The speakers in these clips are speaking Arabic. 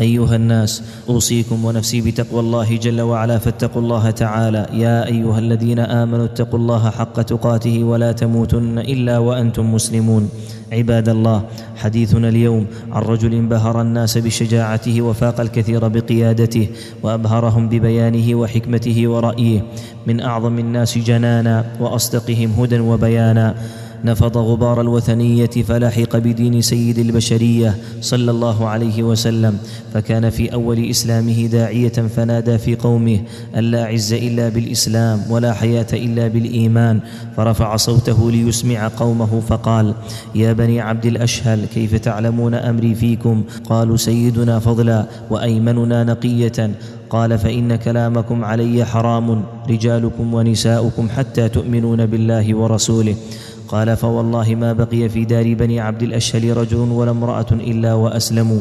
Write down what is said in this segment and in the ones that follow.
أيها الناس أوصيكم ونفسي بتقوى الله جل وعلا فاتقوا الله تعالى. يا أيها الذين آمنوا اتقوا الله حق تقاته ولا تموتن إلا وأنتم مسلمون. عباد الله حديثنا اليوم عن رجل بهر الناس بشجاعته وفاق الكثير بقيادته وأبهرهم ببيانه وحكمته ورأيه. من أعظم الناس جنانا وأصدقهم هدى وبيانا. نفض غبار الوثنية فلحق بدين سيد البشرية صلى الله عليه وسلم فكان في أول إسلامه داعية فنادى في قومه أن لا عز إلا بالإسلام ولا حياة إلا بالإيمان. فرفع صوته ليسمع قومه فقال يا بني عبد الأشهل كيف تعلمون أمري فيكم؟ قالوا سيدنا فضلا وأيمننا نقية. قال فإن كلامكم علي حرام رجالكم ونساؤكم حتى تؤمنون بالله ورسوله. قال فوالله ما بقي في دار بني عبد الأشهل رجل ولا امرأة إلا وأسلموا.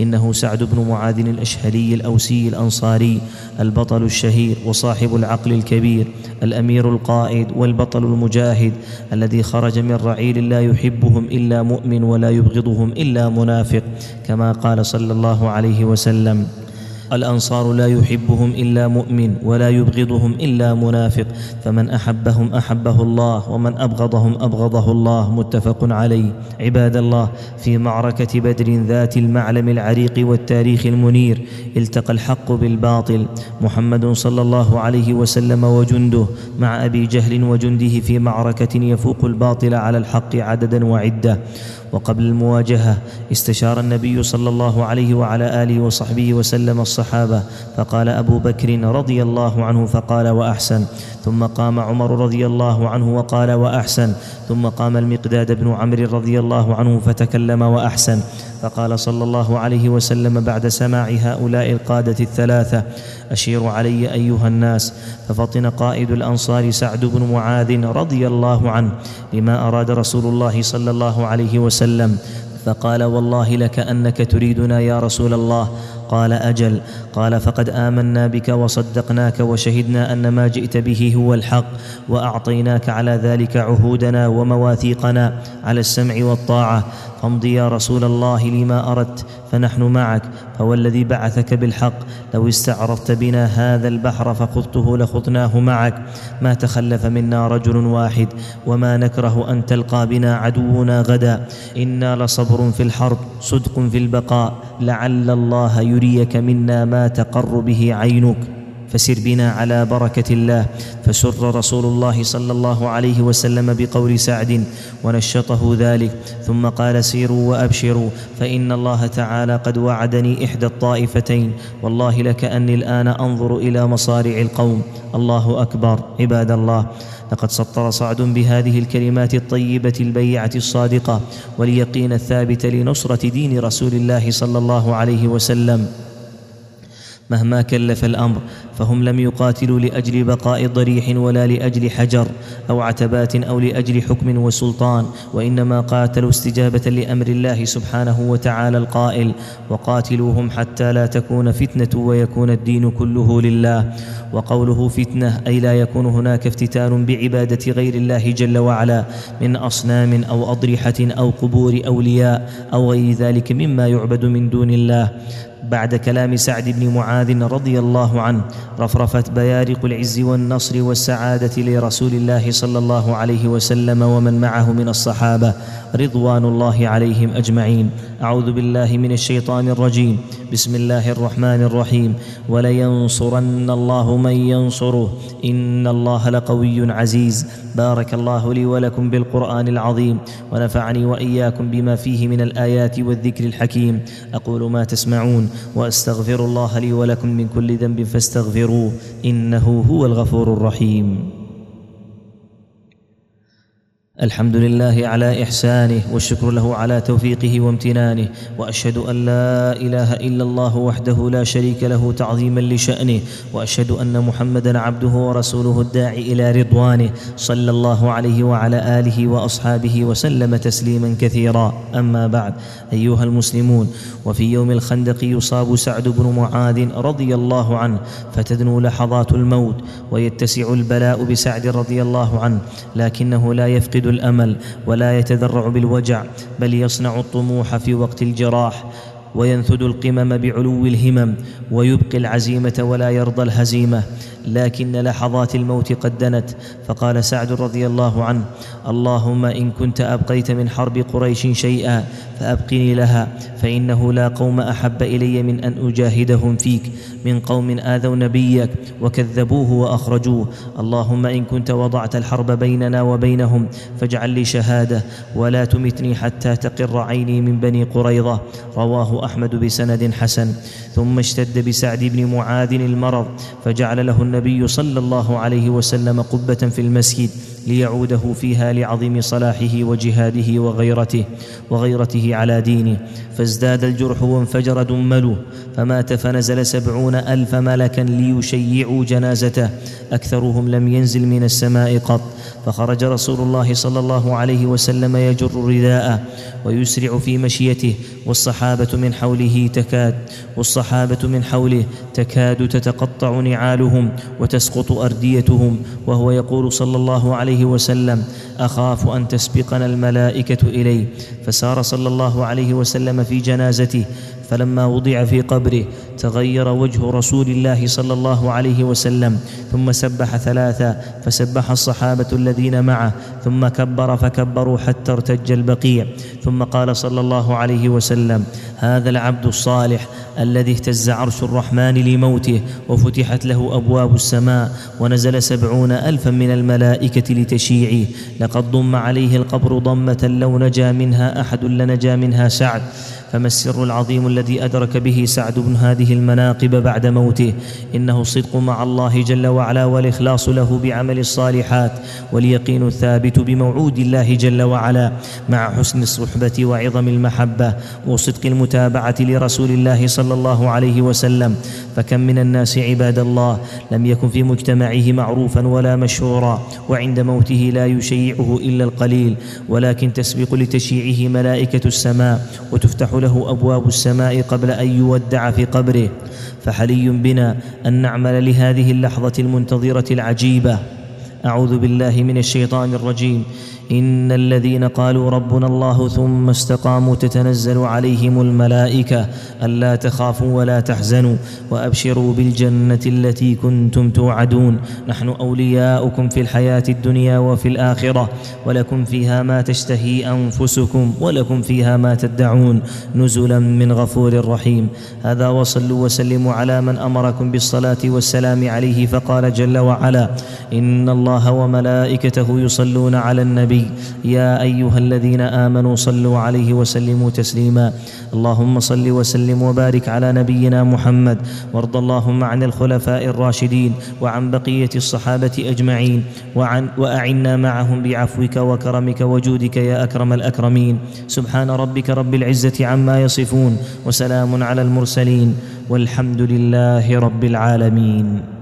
إنه سعد بن معاذ الأشهلي الأوسي الأنصاري البطل الشهير وصاحب العقل الكبير الأمير القائد والبطل المجاهد الذي خرج من رعيل لا يحبهم إلا مؤمن ولا يبغضهم إلا منافق. كما قال صلى الله عليه وسلم. الأنصار لا يحبهم إلا مؤمن ولا يبغضهم إلا منافق. فمن أحبهم أحبه الله ومن أبغضهم أبغضه الله. متفق عليه. عباد الله في معركة بدر ذات المعلم العريق والتاريخ المنير التقى الحق بالباطل. محمد صلى الله عليه وسلم وجنده مع أبي جهل وجنده في معركة يفوق الباطل على الحق عددا وعدة. وقبل المواجهة استشار النبي صلى الله عليه وعلى آله وصحبه وسلم الصحابة فقال أبو بكر رضي الله عنه فقال وأحسن. ثم قام عمر رضي الله عنه وقال وأحسن. ثم قام المقداد بن عمرو رضي الله عنه فتكلم وأحسن. فقال صلى الله عليه وسلم بعد سماع هؤلاء القادة الثلاثة أشير علي أيها الناس. ففطن قائد الأنصار سعد بن معاذ رضي الله عنه لما أراد رسول الله صلى الله عليه وسلم. فقال والله لكانك تريدنا يا رسول الله. قال أجل. قال فقد آمنا بك وصدقناك وشهدنا أن ما جئت به هو الحق وأعطيناك على ذلك عهودنا ومواثيقنا على السمع والطاعة. فامض يا رسول الله لما أردت. فنحن معك فوالذي بعثك بالحق. لو استعرضت بنا هذا البحر فخذته لخضناه معك. ما تخلف منا رجل واحد وما نكره أن تلقى بنا عدونا غدا. إنا لصبر في الحرب صدق في البقاء. لعل الله يريك منا ما تقر به عينك. فسر بنا على بركة الله. فسر رسول الله صلى الله عليه وسلم بقول سعد ونشطه ذلك. ثم قال سيروا وأبشروا فإن الله تعالى قد وعدني إحدى الطائفتين. والله لكاني الآن أنظر إلى مصارع القوم. الله أكبر عباد الله. لقد سطر سعد بهذه الكلمات الطيبة البيعة الصادقة واليقين الثابت لنصرة دين رسول الله صلى الله عليه وسلم. مهما كلف الأمر فهم لم يقاتلوا لأجل بقاء ضريح ولا لأجل حجر أو عتبات أو لأجل حكم وسلطان وإنما قاتلوا استجابة لأمر الله سبحانه وتعالى القائل وقاتلوهم حتى لا تكون فتنة ويكون الدين كله لله وقوله فتنة أي لا يكون هناك افتتان بعبادة غير الله جل وعلا من أصنام أو أضرحة أو قبور أولياء أو غير ذلك مما يعبد من دون الله. بعد كلام سعد بن معاذ رضي الله عنه رفرفت بيارق العز والنصر والسعادة لرسول الله صلى الله عليه وسلم ومن معه من الصحابة. رضوان الله عليهم أجمعين. أعوذ بالله من الشيطان الرجيم. بسم الله الرحمن الرحيم. ولينصرن الله من ينصره. إن الله لقوي عزيز. بارك الله لي ولكم بالقرآن العظيم. ونفعني وإياكم بما فيه من الآيات والذكر الحكيم. أقول ما تسمعون. وأستغفر الله لي ولكم من كل ذنب فاستغفروه. إنه هو الغفور الرحيم. الحمد لله على إحسانه والشكر له على توفيقه وامتنانه وأشهد أن لا إله إلا الله وحده لا شريك له تعظيما لشأنه وأشهد أن محمدا عبده ورسوله الداعي إلى رضوانه صلى الله عليه وعلى آله وأصحابه وسلم تسليما كثيرا. أما بعد أيها المسلمون وفي يوم الخندق يصاب سعد بن معاذ رضي الله عنه فتدنو لحظات الموت ويتسع البلاء بسعد رضي الله عنه لكنه لا يفقد الأمل ولا يتذرع بالوجع بل يصنع الطموح في وقت الجراح وينثد القمم بعلو الهمم ويبقي العزيمة ولا يرضى الهزيمة. لكن لحظات الموت قد دنت فقال سعد رضي الله عنه اللهم إن كنت أبقيت من حرب قريش شيئا فأبقني لها فإنه لا قوم أحب إلي من أن أجاهدهم فيك من قوم آذوا نبيك وكذبوه وأخرجوه. اللهم إن كنت وضعت الحرب بيننا وبينهم فاجعل لي شهادة ولا تمتني حتى تقر عيني من بني قريظة. رواه أحمد بسند حسن. ثم اشتد بسعد بن معاذ المرض فجعل له النبي صلى الله عليه وسلم قبة في المسجد. ليعوده فيها لعظيم صلاحه وجهاده وغيرته وغيرته على دينه. فازداد الجرح وانفجر دمله. فمات فنزل سبعون ألف ملكا ليشيعوا جنازته. أكثرهم لم ينزل من السماء قط. فخرج رسول الله صلى الله عليه وسلم يجر رداءه ويسرع في مشيته. والصحابة من حوله تكاد والصحابة من حوله تكاد تتقطع نعالهم وتسقط أرديتهم. وهو يقول صلى الله عليه وسلم أخاف أن تسبقنا الملائكة إلي. فسار صلى الله عليه وسلم في جنازته فلما وضع في قبره تغير وجه رسول الله صلى الله عليه وسلم ثم سبح ثلاثا فسبح الصحابة الذين معه ثم كبر فكبروا حتى ارتج البقيع ثم قال صلى الله عليه وسلم هذا العبد الصالح الذي اهتز عرش الرحمن لموته وفتحت له أبواب السماء ونزل سبعون ألفا من الملائكة لتشيعه لقد ضم عليه القبر ضمة لو نجا منها أحد لنجا منها سعد فما السر العظيم الذي أدرك به سعد بن هذه المناقب بعد موته. إنه الصدق مع الله جل وعلا والإخلاص له بعمل الصالحات واليقين الثابت بموعود الله جل وعلا مع حسن الصحبة وعظم المحبة وصدق المتابعة لرسول الله صلى الله عليه وسلم. فكم من الناس عباد الله لم يكن في مجتمعه معروفا ولا مشهورا وعند موته لا يشيعه إلا القليل ولكن تسبق لتشييعه ملائكة السماء وتفتح له أبواب السماء قبل أن يودع في قبره. فحري بنا أن نعمل لهذه اللحظة المنتظرة العجيبة. أعوذ بالله من الشيطان الرجيم. إن الذين قالوا ربنا الله ثم استقاموا تتنزل عليهم الملائكة ألا تخافوا ولا تحزنوا وأبشروا بالجنة التي كنتم توعدون. نحن أولياؤكم في الحياة الدنيا وفي الآخرة ولكم فيها ما تشتهي أنفسكم ولكم فيها ما تدعون. نزلا من غفور رحيم. هذا وصلوا وسلموا على من أمركم بالصلاة والسلام عليه فقال جل وعلا إن الله وملائكته يصلون على النبي النبي يا أيها الذين آمنوا صلوا عليه وسلموا تسليما. اللهم صل وسلم وبارك على نبينا محمد. وارض اللهم عن الخلفاء الراشدين وعن بقية الصحابة أجمعين. وعن وأعنا معهم بعفوك وكرمك وجودك يا أكرم الأكرمين. سبحان ربك رب العزة عما يصفون. وسلام على المرسلين. والحمد لله رب العالمين.